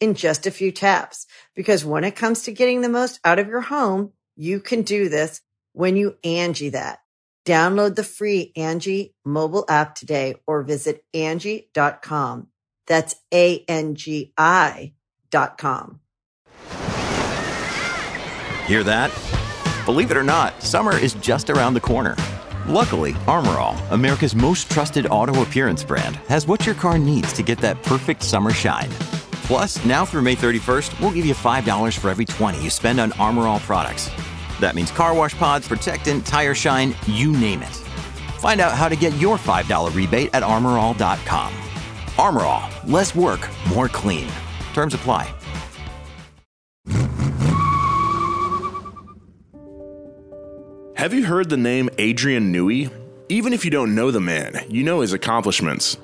in just a few taps. Because when it comes to getting the most out of your home, you can do this when you Angie that. Download the free Angie mobile app today or visit Angie.com. That's A-N-G-I dot com. Hear that? Believe it or not, summer is just around the corner. Luckily, Armor All, America's most trusted auto appearance brand, has what your car needs to get that perfect summer shine. Plus, now through May 31st, we'll give you $5 for every 20 you spend on Armor All products. That means car wash pods, protectant, tire shine, you name it. Find out how to get your $5 rebate at armorall.com. Armor All, less work, more clean. Terms apply. Have you heard the name Adrian Newey? Even if you don't know the man, you know his accomplishments.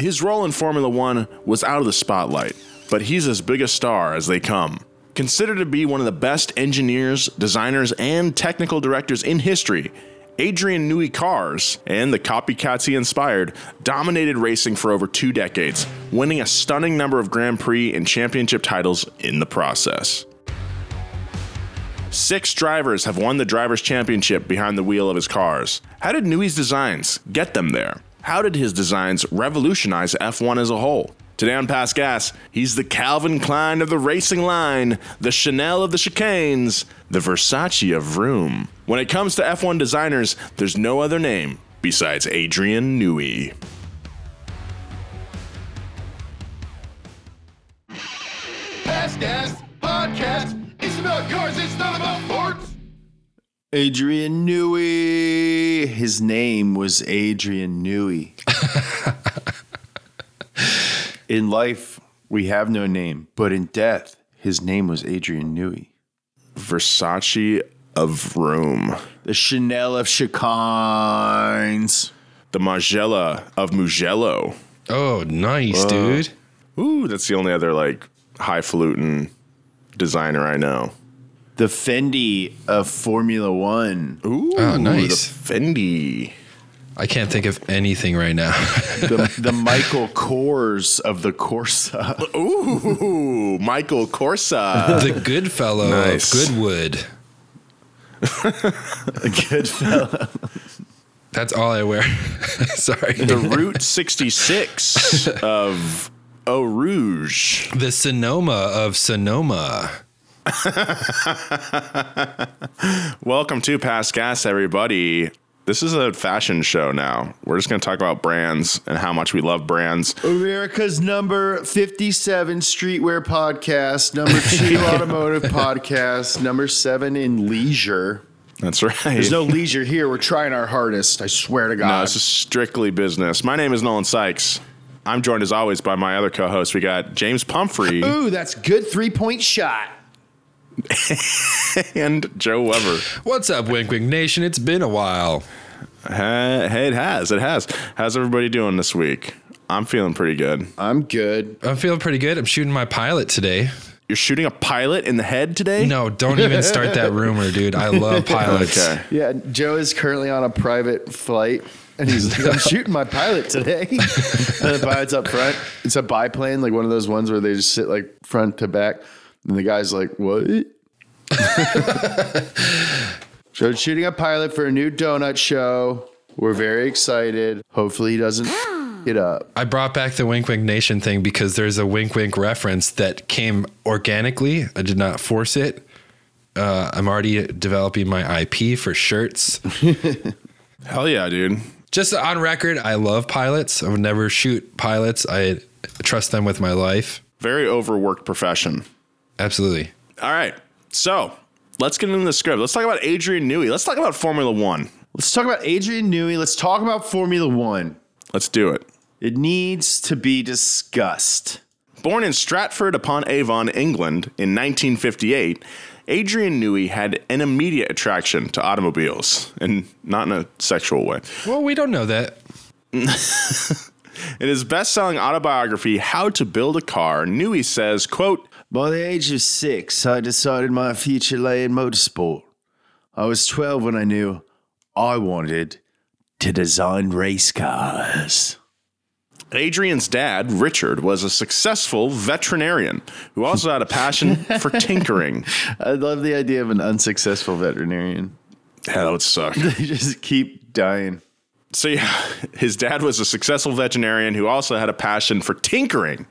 His role in Formula One was out of the spotlight, but he's as big a star as they come. Considered to be one of the best engineers, designers, and technical directors in history, Adrian Newey cars and the copycats he inspired dominated racing for over two decades, winning a stunning number of Grand Prix and championship titles in the process. Six drivers have won the Drivers' Championship behind the wheel of his cars. How did Newey's designs get them there? How did his designs revolutionize F1 as a whole? Today on Past Gas, he's the Calvin Klein of the racing line, the Chanel of the chicanes, the Versace of Vroom. When it comes to F1 designers, there's no other name besides Adrian Newey. Past Gas Podcast. It's about cars, it's not about forts. Adrian Newey. His name was Adrian Newey. in life, we have no name, but in death, his name was Adrian Newey. Versace of Rome. The Chanel of Chicanes. The Margiela of Mugello. Oh, nice, dude. Ooh, that's the only other like highfalutin designer I know. The Fendi of Formula One. Ooh, Oh, nice. The Fendi. I can't think of anything right now. The, the Michael Kors of the Corsa. Ooh, Michael Corsa. the good fellow Nice. of Goodwood. Good fella. That's all I wear. Sorry. the Route 66 of Eau Rouge. The Sonoma of Sonoma. Welcome to Past Gas, everybody. This is a fashion show now. We're just going to talk about brands and how much we love brands. America's number 57 streetwear podcast, number two automotive podcast, number seven in leisure. That's right. There's no leisure here. We're trying our hardest. I swear to God. No, this is strictly business. My name is Nolan Sykes. I'm joined as always by my other co-host. We got James Pumphrey Ooh, that's good three point shot. and Joe Weber. What's up, Wink Wink Nation? It's been a while. Hey, hey, it has. It has. How's everybody doing this week? I'm feeling pretty good. I'm good. I'm feeling pretty good. I'm shooting my pilot today. You're shooting a pilot in the head today? No, don't even start that rumor, dude. I love pilots. Okay. Yeah, Joe is currently on a private flight. And he's like, I'm shooting my pilot today. and the pilot's up front. It's a biplane, like one of those ones where they just sit like front to back. And the guy's like, What? Joe's shooting a pilot for a new donut show. We're very excited. Hopefully he doesn't get up. I brought back the Wink Wink Nation thing because there's a Wink Wink reference that came organically. I did not force it. Uh, I'm already developing my IP for shirts. Hell yeah, dude. Just on record, I love pilots. I would never shoot pilots. I trust them with my life. Very overworked profession. Absolutely. All right. So let's get into the script. Let's talk about Adrian Newey. Let's talk about Formula One. Let's talk about Adrian Newey. Let's talk about Formula One. Let's do it. It needs to be discussed. Born in Stratford upon Avon, England in 1958, Adrian Newey had an immediate attraction to automobiles, and not in a sexual way. Well, we don't know that. In his best-selling autobiography, How to Build a Car, Newey says, quote, By the age of six, I decided my future lay in motorsport. I was 12 when I knew I wanted to design race cars. Adrian's dad, Richard, was a successful veterinarian who also had a passion for tinkering. I love the idea of an unsuccessful veterinarian. Yeah, that would suck. They just keep dying. So yeah, his dad was a successful veterinarian who also had a passion for tinkering.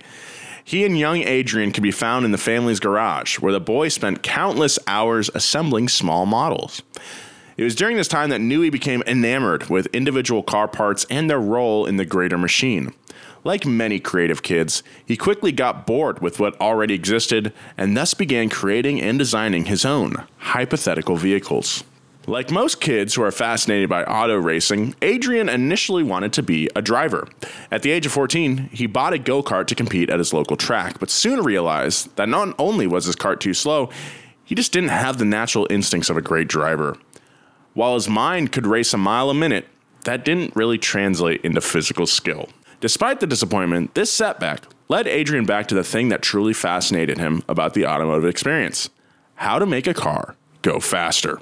He and young Adrian could be found in the family's garage, where the boy spent countless hours assembling small models. It was during this time that Newey became enamored with individual car parts and their role in the greater machine. Like many creative kids, he quickly got bored with what already existed and thus began creating and designing his own hypothetical vehicles. Like most kids who are fascinated by auto racing, Adrian initially wanted to be a driver. At the age of 14, he bought a go kart to compete at his local track, but soon realized that not only was his kart too slow, he just didn't have the natural instincts of a great driver. While his mind could race a mile a minute, that didn't really translate into physical skill. Despite the disappointment, this setback led Adrian back to the thing that truly fascinated him about the automotive experience how to make a car go faster.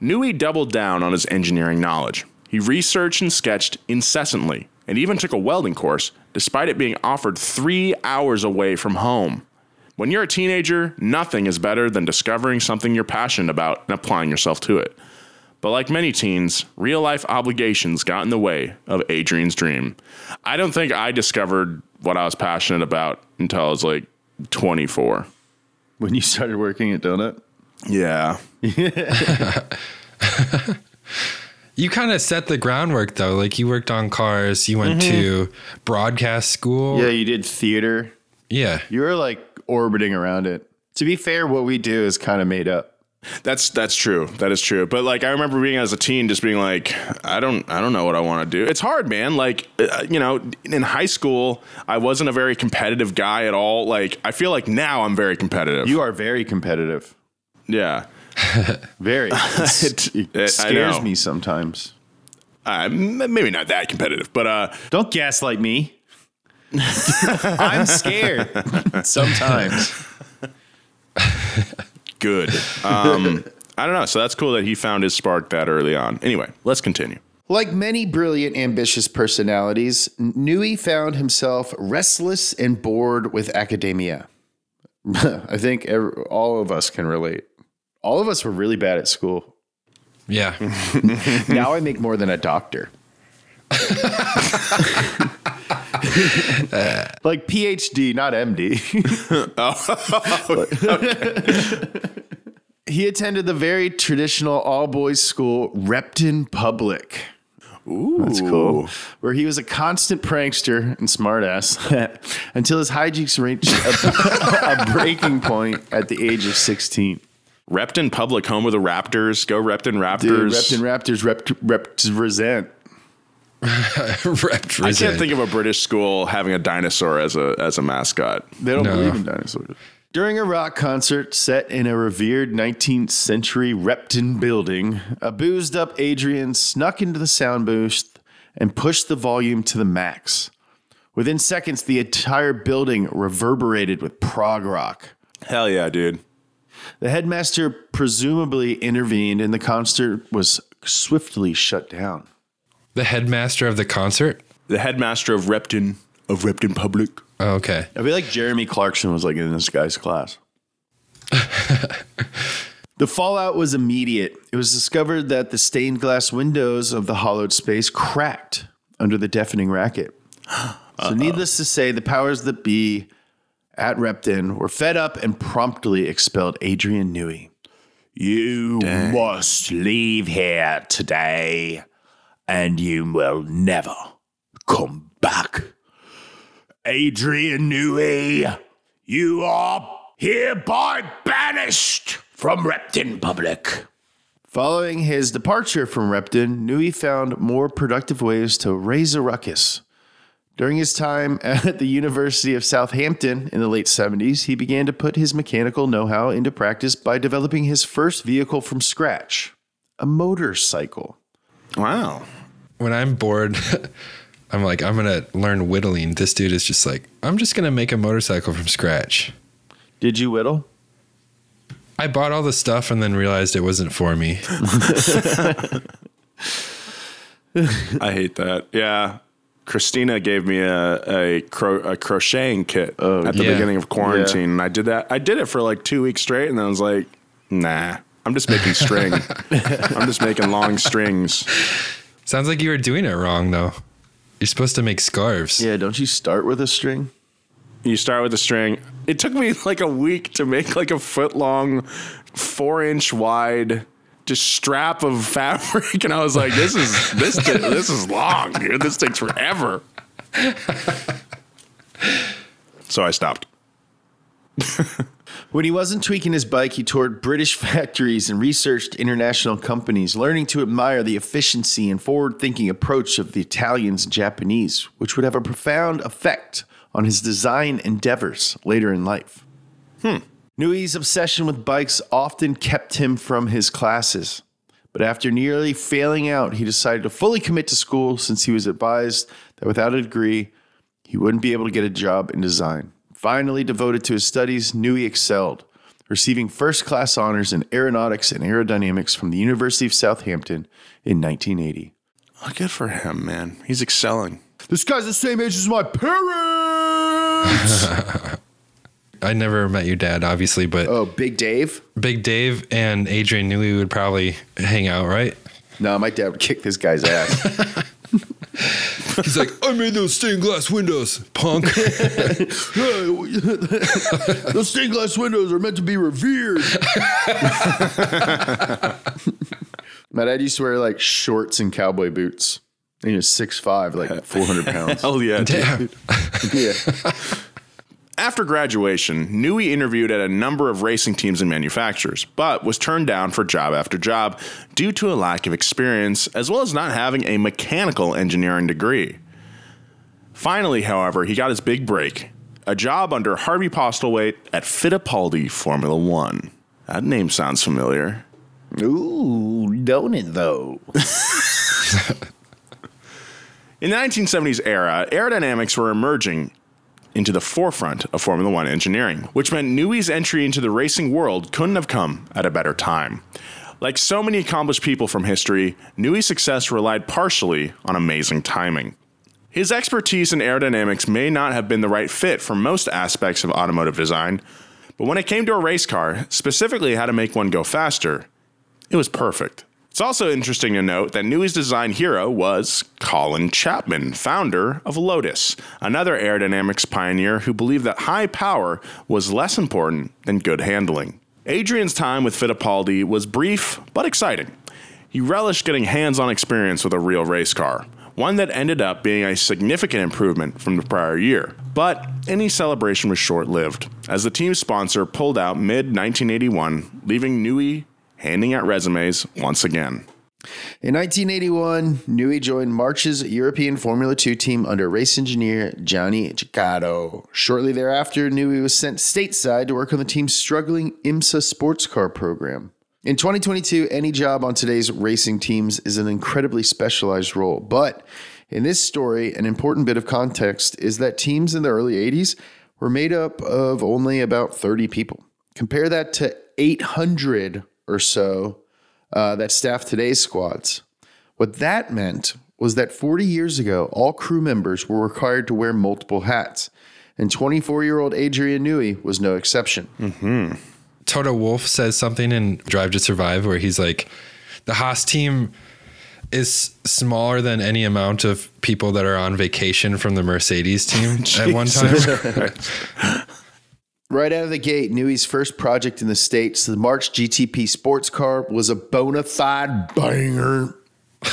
Newey doubled down on his engineering knowledge. He researched and sketched incessantly, and even took a welding course, despite it being offered three hours away from home. When you're a teenager, nothing is better than discovering something you're passionate about and applying yourself to it. But like many teens, real life obligations got in the way of Adrian's dream. I don't think I discovered what I was passionate about until I was like 24. When you started working at Donut? Yeah. You kind of set the groundwork though. Like you worked on cars, you went to broadcast school. Yeah, you did theater. Yeah. You were like orbiting around it. To be fair, what we do is kind of made up. That's that's true. That is true. But like I remember being as a teen just being like I don't I don't know what I want to do. It's hard, man. Like uh, you know, in high school, I wasn't a very competitive guy at all. Like I feel like now I'm very competitive. You are very competitive. Yeah. Very. It- it scares me sometimes. Uh, m- maybe not that competitive, but uh Don't gaslight me. I'm scared sometimes. good. Um I don't know. So that's cool that he found his spark that early on. Anyway, let's continue. Like many brilliant, ambitious personalities, Newey found himself restless and bored with academia. I think ev all of us can relate. All of us were really bad at school. Yeah. Now I make more than a doctor. like PhD, not MD. oh, he attended the very traditional all boys school, Repton Public. Ooh. That's cool. Where he was a constant prankster and smartass until his hijinks reached a, a breaking point at the age of 16. Repton Public, home of the Raptors. Go Repton Raptors. Dude, Repton Raptors rep, represent. Represent. I can't think of a British school having a dinosaur as a as a mascot. They don't No. believe in dinosaurs. During a rock concert set in a revered 19th century Repton building, a boozed up Adrian snuck into the sound booth and pushed the volume to the max. Within seconds, the entire building reverberated with prog rock. Hell yeah, dude. The headmaster presumably intervened, and the concert was swiftly shut down. the headmaster of the concert. The headmaster of Repton of Repton Public. Oh, okay. I feel like Jeremy Clarkson was like in this guy's class. the fallout was immediate. It was discovered that the stained glass windows of the hollowed space cracked under the deafening racket. So, needless to say, the powers that be at Repton were fed up and promptly expelled Adrian Newey. You must leave here today, and you will never come back. Adrian Newey, you are hereby banished from Repton Public. Following his departure from Repton, Newey found more productive ways to raise a ruckus. During his time at the University of Southampton in the late 70s, he began to put his mechanical know how into practice by developing his first vehicle from scratch a motorcycle. Wow. When I'm bored, I'm like, I'm gonna learn whittling. This dude is just like, I'm just gonna make a motorcycle from scratch. Did you whittle? I bought all the stuff and then realized it wasn't for me. I hate that. Yeah. Christina gave me a a, cro- a crocheting kit oh, at the yeah. beginning of quarantine, and I did that. I did it for like two weeks straight, and then I was like, "Nah, I'm just making string. I'm just making long strings." Sounds like you were doing it wrong though. You're supposed to make scarves. Yeah, don't you start with a string? You start with a string. It took me like a week to make like a foot long, four inch wide, just strap of fabric, and I was like, "This is this this is long, dude. This takes forever." so I stopped. When he wasn't tweaking his bike, he toured British factories and researched international companies, learning to admire the efficiency and forward thinking approach of the Italians and Japanese, which would have a profound effect on his design endeavors later in life. Hmm. Newey's obsession with bikes often kept him from his classes. But after nearly failing out, he decided to fully commit to school since he was advised that without a degree, he wouldn't be able to get a job in design. Finally devoted to his studies, Newey excelled, receiving first class honors in aeronautics and aerodynamics from the University of Southampton in 1980. Oh, good for him, man. He's excelling. This guy's the same age as my parents! I never met your dad, obviously, but oh, Big Dave? Big Dave and Adrian knew we would probably hang out, right? No, my dad would kick this guy's ass. He's like, I made those stained glass windows, punk. Those stained glass windows are meant to be revered. My dad used to wear like shorts and cowboy boots. And he was six five, like 400 pounds. Hell yeah. dude. Damn. yeah. After graduation, Newey interviewed at a number of racing teams and manufacturers, but was turned down for job after job due to a lack of experience as well as not having a mechanical engineering degree. Finally, however, he got his big break a job under Harvey Postlethwaite at Fittipaldi Formula One. That name sounds familiar. Ooh, don't it though? In the 1970s era, aerodynamics were emerging into the forefront of Formula One engineering, which meant Newey's entry into the racing world couldn't have come at a better time. Like so many accomplished people from history, Newey's success relied partially on amazing timing. His expertise in aerodynamics may not have been the right fit for most aspects of automotive design, but when it came to a race car, specifically how to make one go faster, it was perfect. It's also interesting to note that Newey's design hero was Colin Chapman, founder of Lotus, another aerodynamics pioneer who believed that high power was less important than good handling. Adrian's time with Fittipaldi was brief but exciting. He relished getting hands on experience with a real race car, one that ended up being a significant improvement from the prior year. But any celebration was short lived, as the team's sponsor pulled out mid 1981, leaving Newey handing out resumes once again. In 1981, Newey joined March's European Formula 2 team under race engineer Johnny Cecotto. Shortly thereafter, Newey was sent stateside to work on the team's struggling IMSA sports car program. In 2022, any job on today's racing teams is an incredibly specialized role. But in this story, an important bit of context is that teams in the early 80s were made up of only about 30 people. Compare that to 800 or so uh, that staff today's squads. What that meant was that 40 years ago, all crew members were required to wear multiple hats, and 24 year old Adrian Newey was no exception. Toto Wolff says something in Drive to Survive where he's like, the Haas team is smaller than any amount of people that are on vacation from the Mercedes team at one time. Right out of the gate, Newey's first project in the States, the March GTP sports car, was a bona fide banger.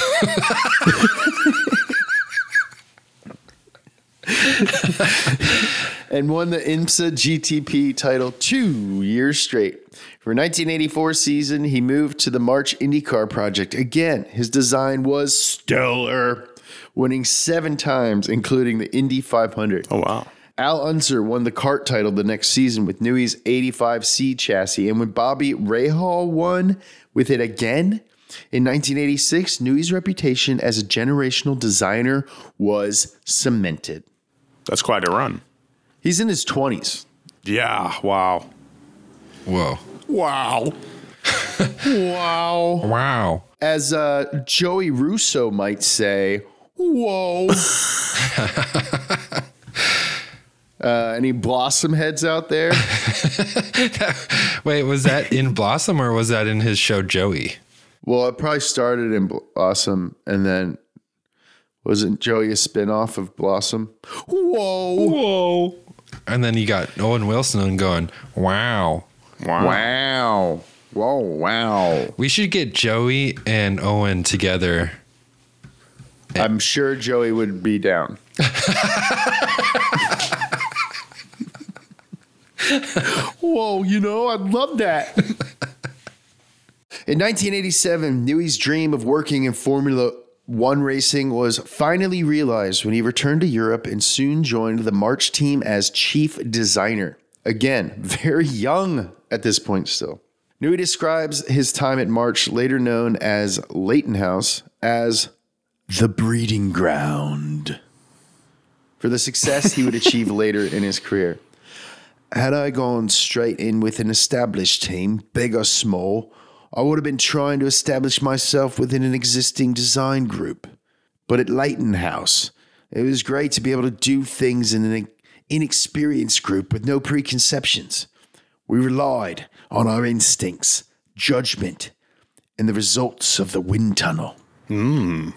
and won the IMSA GTP title two years straight. For 1984 season, he moved to the March IndyCar project. Again, his design was stellar, winning seven times, including the Indy 500. Oh, wow. Al Unser won the CART title the next season with Newey's 85C chassis. And when Bobby Rahal won with it again in 1986, Newey's reputation as a generational designer was cemented. That's quite a run. He's in his 20s. Yeah. Wow. Whoa. Wow. Wow. Wow. As uh, Joey Russo might say, whoa. uh, any blossom heads out there? Wait, was that in Blossom or was that in his show Joey? Well, it probably started in Blossom and then wasn't Joey a spinoff of Blossom? Whoa. Whoa. And then you got Owen Wilson going, wow. Wow. Wow. Whoa, wow. We should get Joey and Owen together. I'm sure Joey would be down. Whoa, you know, I'd love that. In 1987, Newey's dream of working in Formula One racing was finally realized when he returned to Europe and soon joined the March team as chief designer. Again, very young at this point still. Newey describes his time at March, later known as Leighton House, as the breeding ground for the success he would achieve later in his career. Had I gone straight in with an established team, big or small, I would have been trying to establish myself within an existing design group. But at Leighton House, it was great to be able to do things in an inexperienced group with no preconceptions. We relied on our instincts, judgment, and the results of the wind tunnel. Hmm.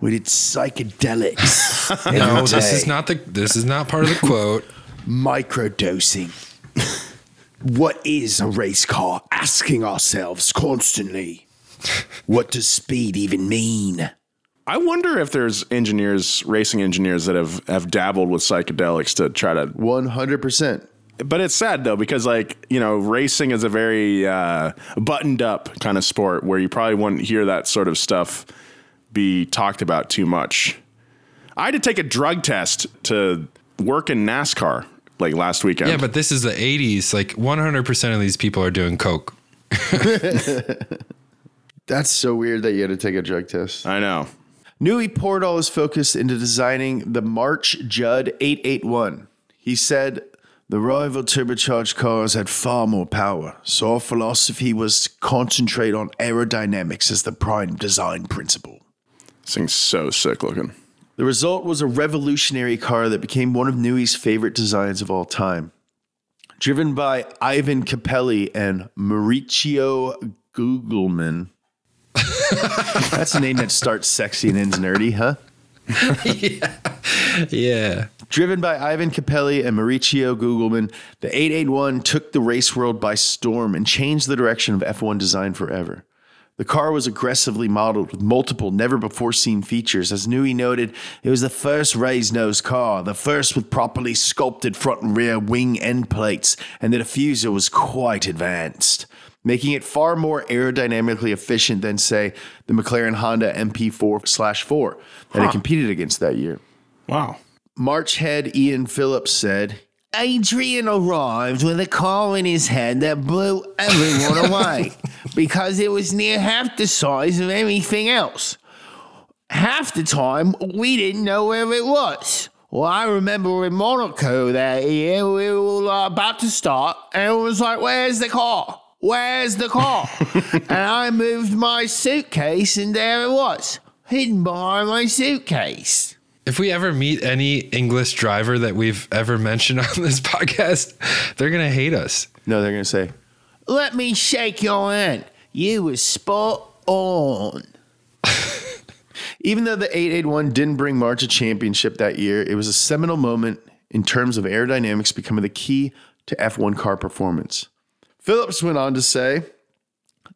We did psychedelics. No, this is not the this is not part of the quote. Microdosing. what is a race car? Asking ourselves constantly. What does speed even mean? I wonder if there's engineers, racing engineers that have, have dabbled with psychedelics to try to 100%. but it's sad though because like you know racing is a very uh, buttoned up kind of sport where you probably wouldn't hear that sort of stuff be talked about too much i had to take a drug test to work in nascar like last weekend Yeah, but this is the 80s. Like 100% of these people are doing coke. That's so weird that you had to take a drug test. i know Newey poured all his focus into designing the March Judd 881. He said, the rival turbocharged cars had far more power, so our philosophy was to concentrate on aerodynamics as the prime design principle. this thing's so sick looking The result was a revolutionary car that became one of Newey's favorite designs of all time. Driven by Ivan Capelli and Mauricio Gugelmin. That's a name that starts sexy and ends nerdy, huh? Yeah. Yeah. Driven by Ivan Capelli and Mauricio Gugelmin, the 881 took the race world by storm and changed the direction of F1 design forever. The car was aggressively modeled with multiple, never before seen features. As Newey noted, it was the first raised nose car, the first with properly sculpted front and rear wing end plates, and the diffuser was quite advanced, making it far more aerodynamically efficient than, say, the McLaren Honda MP4 4 that it competed against that year. wow March head Ian Phillips said, Adrian arrived with a car in his head that blew everyone away because it was near half the size of anything else. Half the time, we didn't know where it was. Well, I remember in Monaco that year, we were uh, about to start, and it was like, Where's the car? Where's the car? and I moved my suitcase, and there it was, hidden behind my suitcase. If we ever meet any English driver that we've ever mentioned on this podcast, they're going to hate us. No, they're going to say, Let me shake your hand. You were spot on. Even though the 881 didn't bring March a championship that year, it was a seminal moment in terms of aerodynamics becoming the key to F1 car performance. Phillips went on to say,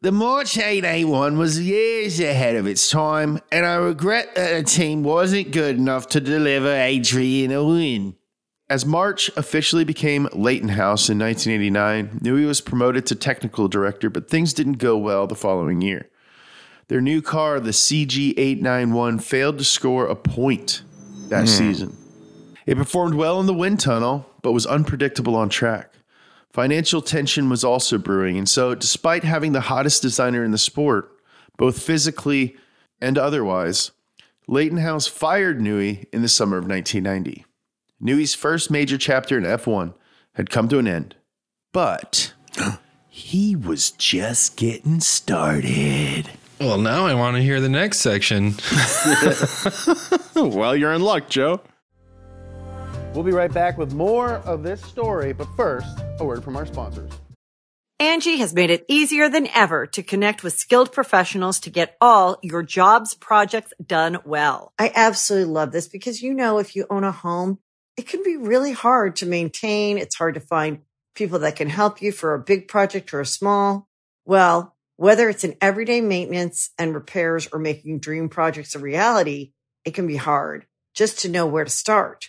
The March 881 was years ahead of its time, and I regret that the team wasn't good enough to deliver Adrian a win. As March officially became Leighton House in 1989, Newey was promoted to technical director, but things didn't go well the following year. Their new car, the CG891, failed to score a point that hmm. season. It performed well in the wind tunnel, but was unpredictable on track. Financial tension was also brewing, and so, despite having the hottest designer in the sport, both physically and otherwise, Leighton House fired Newey in the summer of 1990. Newey's first major chapter in F1 had come to an end, but He was just getting started. Well, now I want to hear the next section. well, you're in luck, Joe. We'll be right back with more of this story. But first, a word from our sponsors. Angie has made it easier than ever to connect with skilled professionals to get all your jobs projects done well. I absolutely love this because, you know, if you own a home, it can be really hard to maintain. It's hard to find people that can help you for a big project or a small. Well, whether it's in everyday maintenance and repairs or making dream projects a reality, it can be hard just to know where to start.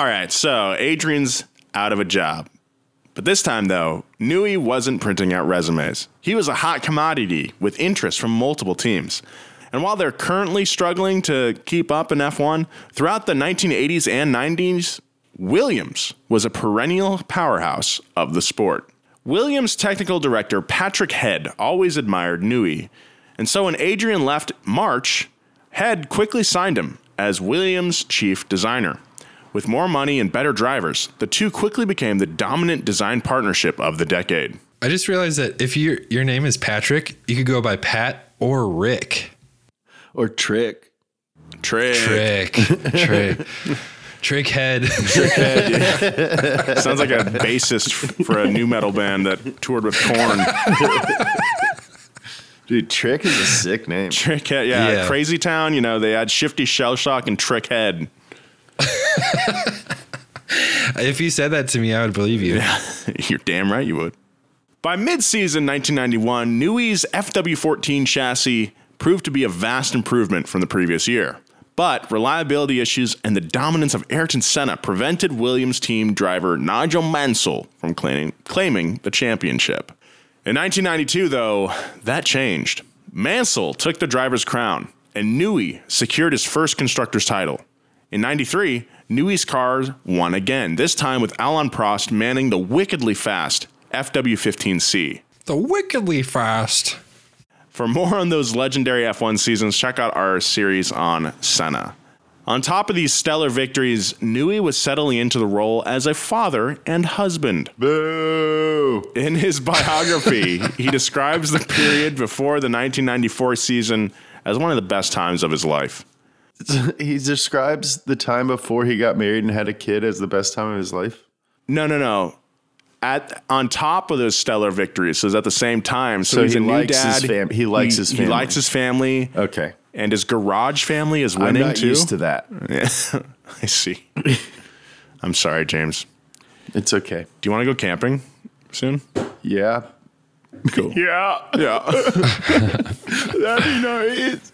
All right, so Adrian's out of a job. But this time, though, Newey wasn't printing out resumes. He was a hot commodity with interest from multiple teams. And while they're currently struggling to keep up in F1, throughout the 1980s and 90s, Williams was a perennial powerhouse of the sport. Williams technical director Patrick Head always admired Newey, and so when Adrian left March, Head quickly signed him as Williams' chief designer. With more money and better drivers, the two quickly became the dominant design partnership of the decade. I just realized that if your your name is Patrick, you could go by Pat or Rick. Or Trick. Trick. Trick, trick, trick head. Sounds like a bassist for a nu metal band that toured with Korn. Dude, Trick is a sick name. Trick Head, yeah, Yeah. Crazy Town. You know, they had Shifty Shell Shock and Trick Head. if you said that to me, I would believe you. You're damn right you would. By mid-season 1991, Newey's FW14 chassis proved to be a vast improvement from the previous year. But reliability issues and the dominance of Ayrton Senna prevented Williams team driver Nigel Mansell from claiming, claiming the championship. In 1992, though, that changed. Mansell took the driver's crown, and Newey secured his first constructor's title. In 93, Newey's cars won again, this time with Alain Prost manning the wickedly fast FW15C. The wickedly fast. For more on those legendary F1 seasons, check out our series on Senna. On top of these stellar victories, Newey was settling into the role as a father and husband. Boo! In his biography, he describes the period before the 1994 season as one of the best times of his life. He describes the time before he got married and had a kid as the best time of his life. No, no, no. At on top of those stellar victories, so at the same time, so, So he's he a new likes dad. his fam- he likes his He family. likes his family. Okay. and his garage family is I'm winning not too. used to that. Yeah, I see. I'm sorry, James. It's okay. Do you want to go camping soon? Yeah. Cool. Yeah. Yeah. That'd be nice.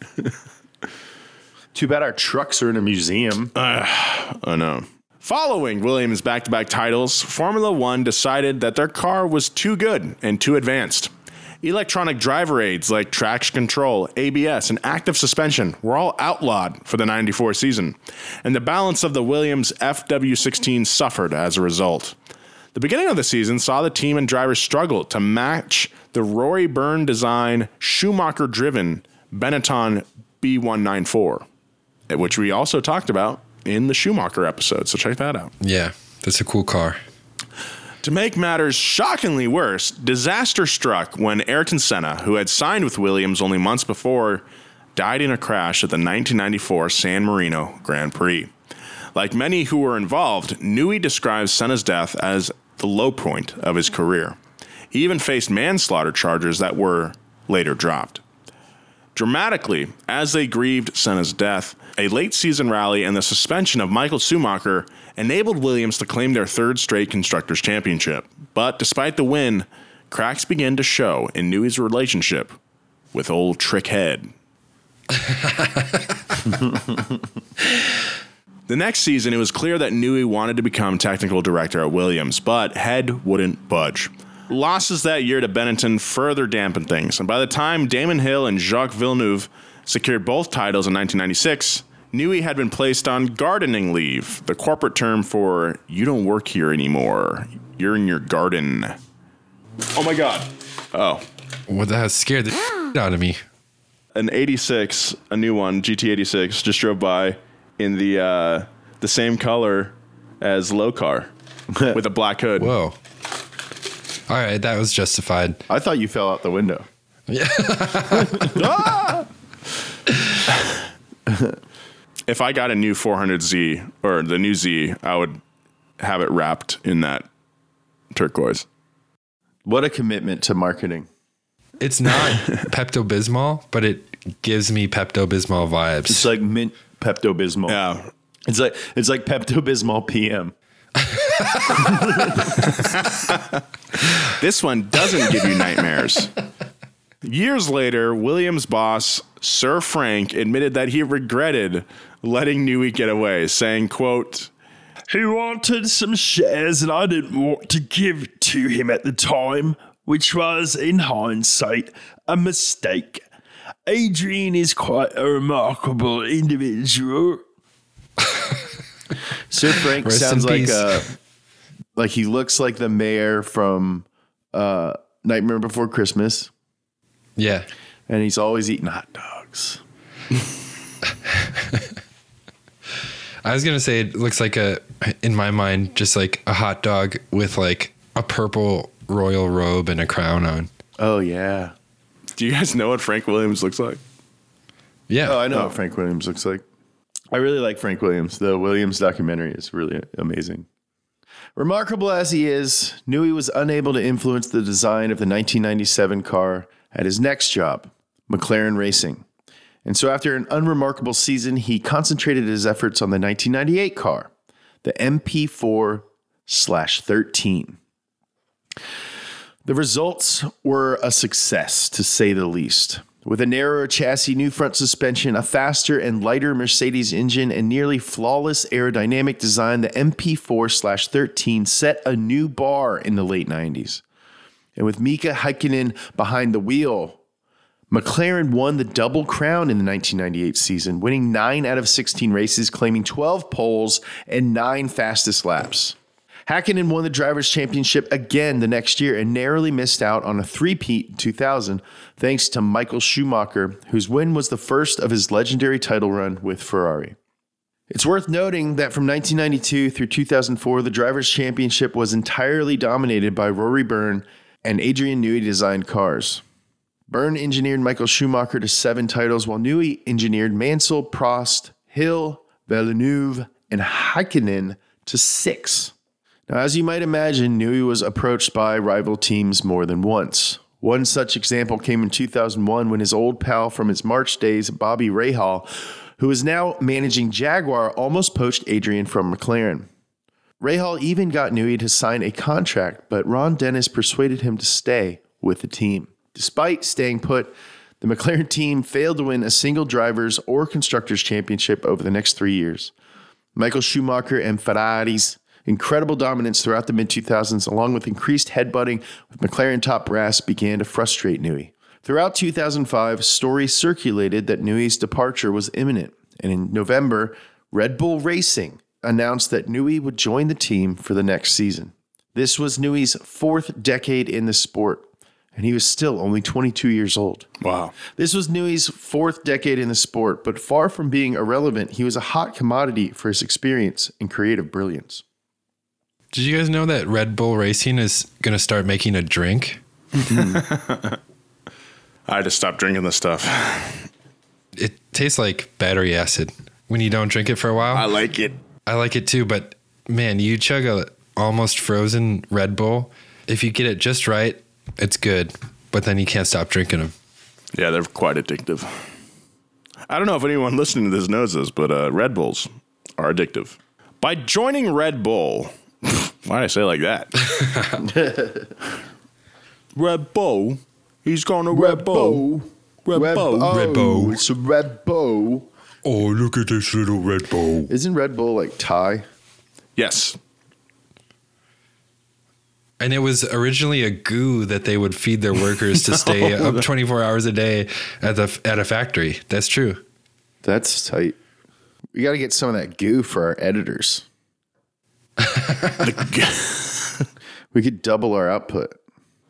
Too bad our trucks are in a museum. I know. Following Williams' back to back titles, Formula One decided that their car was too good and too advanced. Electronic driver aids like traction control, ABS, and active suspension were all outlawed for the 94 season, and the balance of the Williams FW16 suffered as a result. The beginning of the season saw the team and drivers struggle to match the Rory Byrne design Schumacher driven Benetton B194, which we also talked about in the Schumacher episode, so check that out. Yeah, that's a cool car. To make matters shockingly worse, disaster struck when Ayrton Senna, who had signed with Williams only months before, died in a crash at the 1994 San Marino Grand Prix. Like many who were involved, Newey describes Senna's death as the low point of his career. He even faced manslaughter charges that were later dropped. Dramatically, as they grieved Senna's death, a late season rally and the suspension of Michael Schumacher enabled Williams to claim their third straight Constructors' Championship. But despite the win, cracks began to show in Newey's relationship with old Trickhead. the next season, it was clear that Newey wanted to become technical director at Williams, but Head wouldn't budge. Losses that year to Benetton further dampened things, and by the time Damon Hill and Jacques Villeneuve secured both titles in 1996, Newey had been placed on gardening leave, the corporate term for you don't work here anymore. You're in your garden. Oh my god. Oh. What that scared the out of me. An 86, a new one, GT86, just drove by in the uh, the same color as Low Car with a black hood. Whoa. All right, that was justified. I thought you fell out the window. Yeah. if I got a new 400Z or the new Z, I would have it wrapped in that turquoise. What a commitment to marketing. It's not Pepto Bismol, but it gives me Pepto Bismol vibes. It's like mint Pepto Bismol. Yeah. It's like it's like Pepto Bismol PM. This one doesn't give you nightmares. Years later, Williams' boss, Sir Frank, admitted that he regretted letting Newey get away, saying, quote, He wanted some shares and I didn't want to give to him at the time, which was, in hindsight, a mistake. Adrian is quite a remarkable individual. Sir Frank Rest sounds like peace. uh like he looks like the mayor from uh Nightmare Before Christmas, yeah. and he's always eating hot dogs. I was gonna say it looks like a, in my mind, just like a hot dog with like a purple royal robe and a crown on. Oh yeah. Do you guys know what Frank Williams looks like? Yeah. Oh, I know oh. what Frank Williams looks like. I really like Frank Williams. The Williams documentary is really amazing. Remarkable as he is, Newey was unable to influence the design of the 1997 car at his next job, McLaren Racing. And so, after an unremarkable season, he concentrated his efforts on the 1998 car, the MP4 13. The results were a success, to say the least. With a narrower chassis, new front suspension, a faster and lighter Mercedes engine, and nearly flawless aerodynamic design, the MP4 13 set a new bar in the late 90s. And with Mika Häkkinen behind the wheel, McLaren won the double crown in the 1998 season, winning 9 out of 16 races, claiming 12 poles and 9 fastest laps. Hakkinen won the Drivers' Championship again the next year and narrowly missed out on a three-peat in 2000 thanks to Michael Schumacher, whose win was the first of his legendary title run with Ferrari. It's worth noting that from 1992 through 2004, the Drivers' Championship was entirely dominated by Rory Byrne and Adrian Newey designed cars. Byrne engineered Michael Schumacher to seven titles, while Newey engineered Mansell, Prost, Hill, Villeneuve, and Hakkinen to six. Now, as you might imagine, Newey was approached by rival teams more than once. One such example came in 2001 when his old pal from his March days, Bobby Rahal, who is now managing Jaguar, almost poached Adrian from McLaren. Rahal even got Newey to sign a contract, but Ron Dennis persuaded him to stay with the team. Despite staying put, the McLaren team failed to win a single drivers' or constructors' championship over the next three years. Michael Schumacher and Ferrari's incredible dominance throughout the mid 2000s, along with increased headbutting with McLaren top brass, began to frustrate Newey. Throughout 2005, stories circulated that Newey's departure was imminent, and in November, Red Bull Racing announced that Newey would join the team for the next season. This was Newey's fourth decade in the sport, and he was still only 22 years old. Wow. This was Newey's fourth decade in the sport, but far from being irrelevant, he was a hot commodity for his experience and creative brilliance. Did you guys know that Red Bull Racing is going to start making a drink? I had to stop drinking this stuff. It tastes like battery acid when you don't drink it for a while. I like it. I like it too, but man, you chug a almost frozen Red Bull. If you get it just right, it's good, but then you can't stop drinking them. Yeah, they're quite addictive. I don't know if anyone listening to this knows this, but uh, Red Bulls are addictive. By joining Red Bull, why did I say it like that? Red Bull, he's gonna Red, Bull. Red, Bull. Bull. Red Bull. It's a Red Bull. Oh, look at this little Red Bull. Isn't Red Bull like Thai? Yes. And it was originally a goo that they would feed their workers to stay up 24 hours a day at the at a factory. That's true. That's tight. We got to get some of that goo for our editors. We could double our output.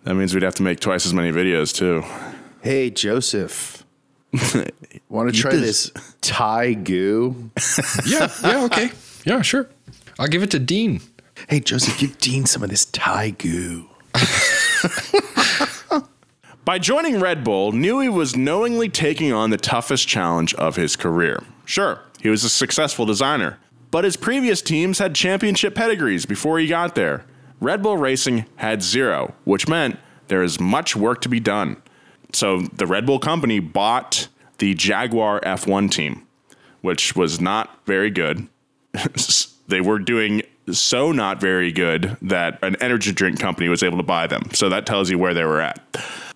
That means we'd have to make twice as many videos too. Hey, Joseph. Want to try this Thai goo? Yeah, yeah, okay. Yeah, sure. I'll give it to Dean. Hey, Joseph, give Dean some of this Thai goo. By joining Red Bull, Newey was knowingly taking on the toughest challenge of his career. Sure, he was a successful designer, but his previous teams had championship pedigrees before he got there. Red Bull Racing had zero, which meant there is much work to be done. So the Red Bull company bought the Jaguar F1 team, which was not very good. they were doing so not very good that an energy drink company was able to buy them. So that tells you where they were at.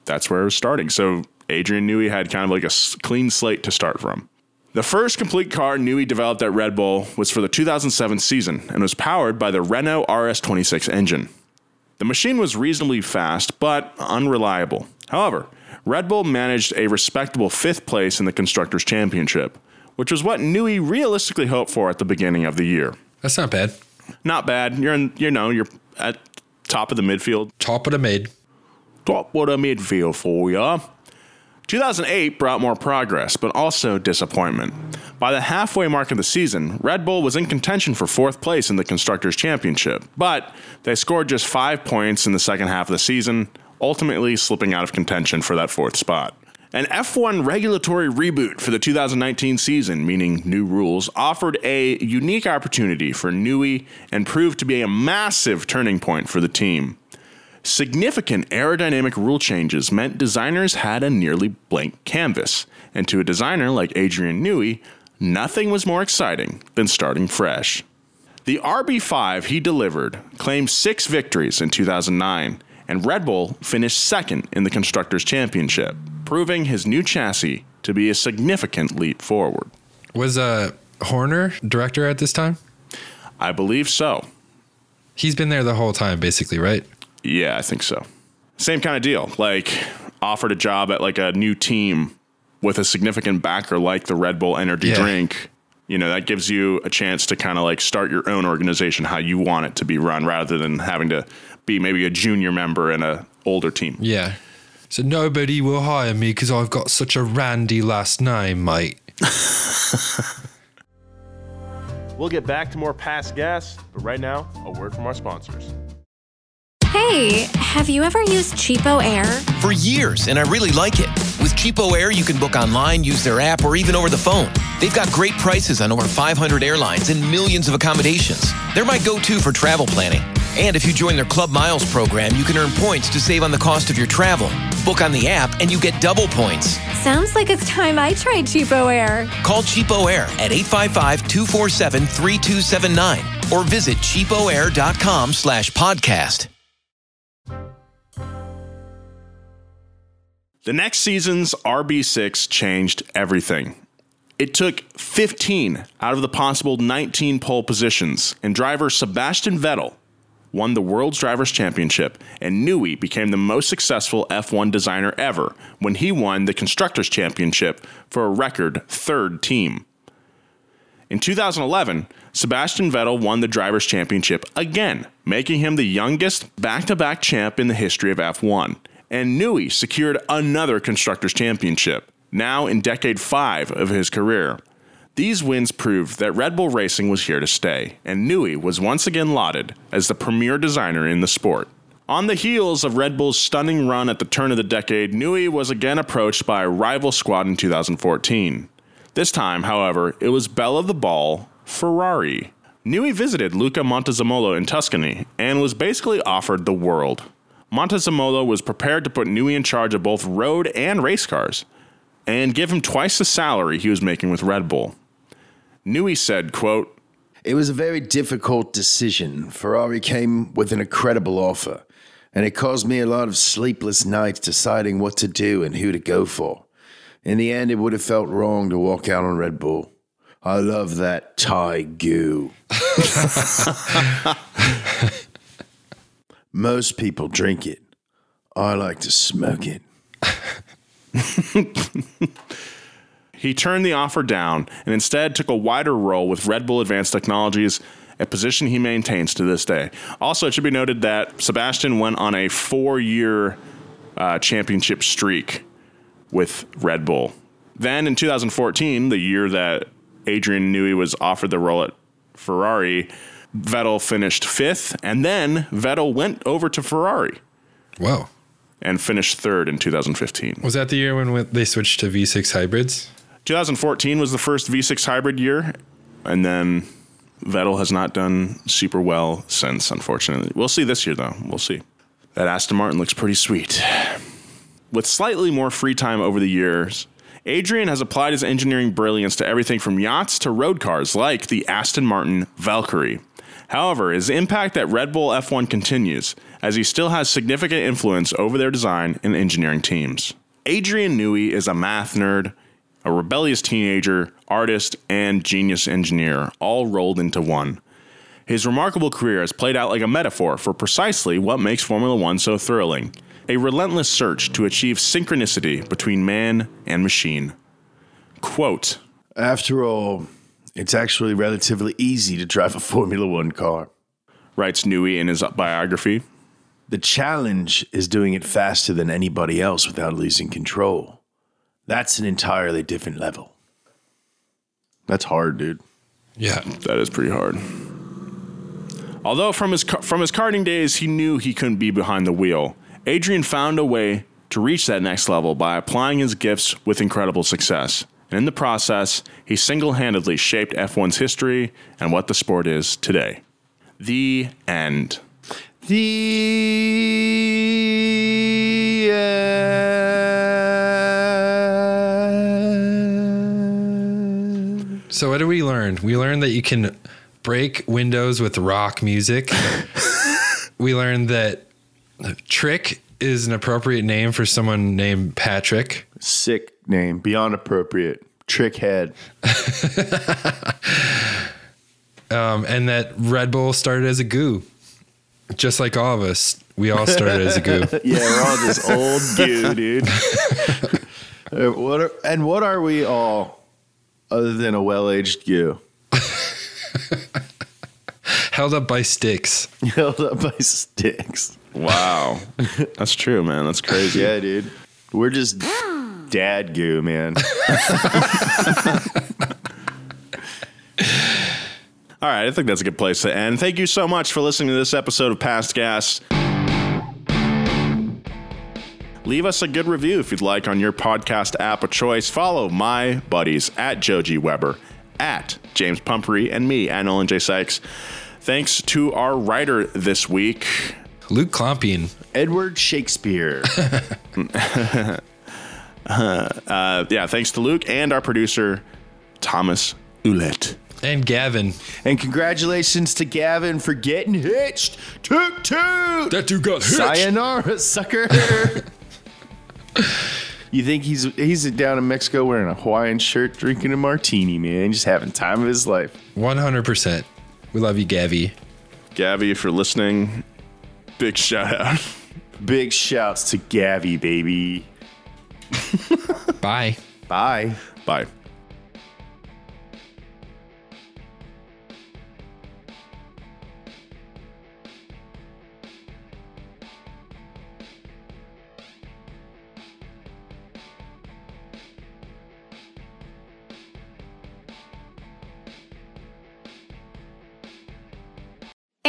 That's where it was starting. So Adrian Newey had kind of like a clean slate to start from. The first complete car Newey developed at Red Bull was for the 2007 season and was powered by the Renault RS26 engine. The machine was reasonably fast, but unreliable. However, Red Bull managed a respectable fifth place in the Constructors' Championship, which was what Newey realistically hoped for at the beginning of the year. That's not bad. Not bad. You're in, you know, you're at top of the midfield. Top of the mid. Top of the midfield for ya. 2008 brought more progress, but also disappointment. By the halfway mark of the season, Red Bull was in contention for fourth place in the Constructors' Championship, but they scored just five points in the second half of the season, ultimately slipping out of contention for that fourth spot. An F1 regulatory reboot for the 2019 season, meaning new rules, offered a unique opportunity for Newey and proved to be a massive turning point for the team. Significant aerodynamic rule changes meant designers had a nearly blank canvas, and to a designer like Adrian Newey, nothing was more exciting than starting fresh. The RB5 he delivered claimed six victories in 2009, and Red Bull finished second in the Constructors' Championship, proving his new chassis to be a significant leap forward. Was uh, Horner director at this time? I believe so. He's been there the whole time, basically, right? Yeah, I think so. Same kind of deal. Like offered a job at like a new team with a significant backer like the Red Bull energy Yeah. drink. You know, that gives you a chance to kind of like start your own organization how you want it to be run rather than having to be maybe a junior member in a older team. Yeah. So nobody will hire me because I've got such a randy last name, mate. We'll get back to more past gas, but right now, a word from our sponsors. Hey, have you ever used CheapOair? For years, and I really like it. With CheapOair, you can book online, use their app, or even over the phone. They've got great prices on over 500 airlines and millions of accommodations. They're my go to for travel planning. And if you join their Club Miles program, you can earn points to save on the cost of your travel. Book on the app and you get double points. Sounds like it's time I tried CheapOair. Call CheapOair at 855-247-3279 or visit cheapoair.com slash podcast. The next season's RB6 changed everything. It took 15 out of the possible 19 pole positions, and driver Sebastian Vettel won the World's Drivers' Championship, and Newey became the most successful F1 designer ever when he won the Constructors' Championship for a record third team. In 2011, Sebastian Vettel won the Drivers' Championship again, making him the youngest back to back champ in the history of F1. And Newey secured another Constructors' Championship, now in decade five of his career. These wins proved that Red Bull Racing was here to stay, and Newey was once again lauded as the premier designer in the sport. On the heels of Red Bull's stunning run at the turn of the decade, Newey was again approached by a rival squad in 2014. This time, however, it was belle of the ball, Ferrari. Newey visited Luca Montezemolo in Tuscany and was basically offered the world. Montezemolo was prepared to put Newey in charge of both road and race cars and give him twice the salary he was making with Red Bull. Newey said, quote, It was a very difficult decision. Ferrari came with an incredible offer, and it caused me a lot of sleepless nights deciding what to do and who to go for. In the end, it would have felt wrong to walk out on Red Bull. I love that Thai goo. Most people drink it. I like to smoke it. He turned the offer down and instead took a wider role with Red Bull Advanced Technologies, a position he maintains to this day. Also, it should be noted that Sebastian went on a four year uh, championship streak with Red Bull. Then in 2014, the year that Adrian Newey was offered the role at Ferrari, Vettel finished fifth, and then Vettel went over to Ferrari. Whoa. And finished third in 2015. Was that the year when they switched to V6 hybrids? 2014 was the first V6 hybrid year, and then Vettel has not done super well since, unfortunately. We'll see this year, though. We'll see. That Aston Martin looks pretty sweet. With slightly more free time over the years, Adrian has applied his engineering brilliance to everything from yachts to road cars like the Aston Martin Valkyrie. However, his impact at Red Bull F1 continues, as he still has significant influence over their design and engineering teams. Adrian Newey is a math nerd, a rebellious teenager, artist, and genius engineer, all rolled into one. His remarkable career has played out like a metaphor for precisely what makes Formula One so thrilling a relentless search to achieve synchronicity between man and machine. Quote After all, it's actually relatively easy to drive a Formula One car. Writes Newey in his biography. The challenge is doing it faster than anybody else without losing control. That's an entirely different level. That's hard, dude. Yeah, that is pretty hard. Although from his from his karting days, he knew he couldn't be behind the wheel. Adrian found a way to reach that next level by applying his gifts with incredible success. And in the process, he single handedly shaped F1's history and what the sport is today. The end. The So what did we learn? We learned that you can break windows with rock music. we learned that Trick is an appropriate name for someone named Patrick. Sick name, beyond appropriate. Trick head. um, and that Red Bull started as a goo. Just like all of us. We all started as a goo. yeah, we're all just old goo, dude. Uh, what are, and what are we all other than a well-aged goo? Held up by sticks. Held up by sticks. Wow. That's true, man. That's crazy. Yeah, dude. We're just dad goo, man. All right, I think that's a good place to end. Thank you so much for listening to this episode of Past Gas. Leave us a good review if you'd like on your podcast app of choice. Follow my buddies at Joji Weber, at James Pumphrey, and me at Nolan J. Sykes. Thanks to our writer this week, Luke Klompian. Edward Shakespeare. uh, yeah, thanks to Luke and our producer, Thomas Ouellette. And Gavin. and congratulations to Gavin for getting hitched. Toot toot. That dude got hitched. Sayonara, sucker. you think he's he's down in Mexico wearing a Hawaiian shirt, drinking a martini, man, just having time of his life. 100%. We love you, Gavi. Gabby, if you're listening, big shout out. Big shouts to Gavi, baby. Bye. Bye. Bye.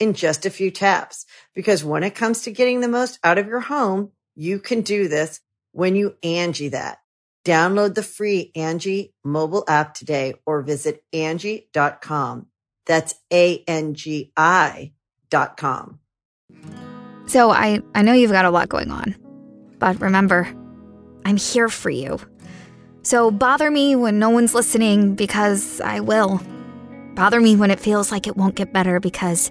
in just a few taps. Because when it comes to getting the most out of your home, you can do this when you Angi that. Download the free Angi mobile app today or visit Angi.com. That's A-N-G-I dot com. So I, I know you've got a lot going on. But remember, I'm here for you. So bother me when no one's listening because I will. Bother me when it feels like it won't get better because